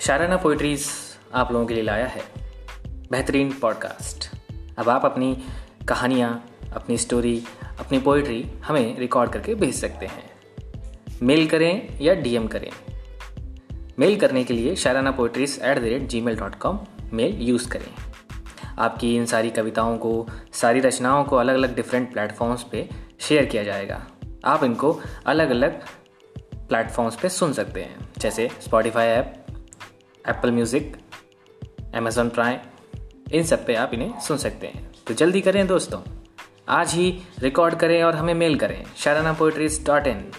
शाराना poetries आप लोगों के लिए लाया है। बेहतरीन पॉडकास्ट। अब आप अपनी कहानियाँ, अपनी स्टोरी, अपनी पोइट्री हमें रिकॉर्ड करके भेज सकते हैं। मेल करें या डीएम करें। मेल करने के लिए शाराना poetries at the rate G mail dot com mail use करें। आपकी इन सारी कविताओं को, सारी रचनाओं को अलग अलग डिफरेंट प्लेटफॉर्म्स पे शेयर किया जाएगा। आप इनको अलग अलग प्लेटफॉर्म्स पे सुन सकते हैं। जैसे Spotify app Apple music Amazon Prime इन सब पे आप इन्हें सुन सकते हैं। तो जल्दी करें दोस्तों। आज ही रिकॉर्ड करें और हमें मेल करें। शाराना पोइट्रीज डॉट इन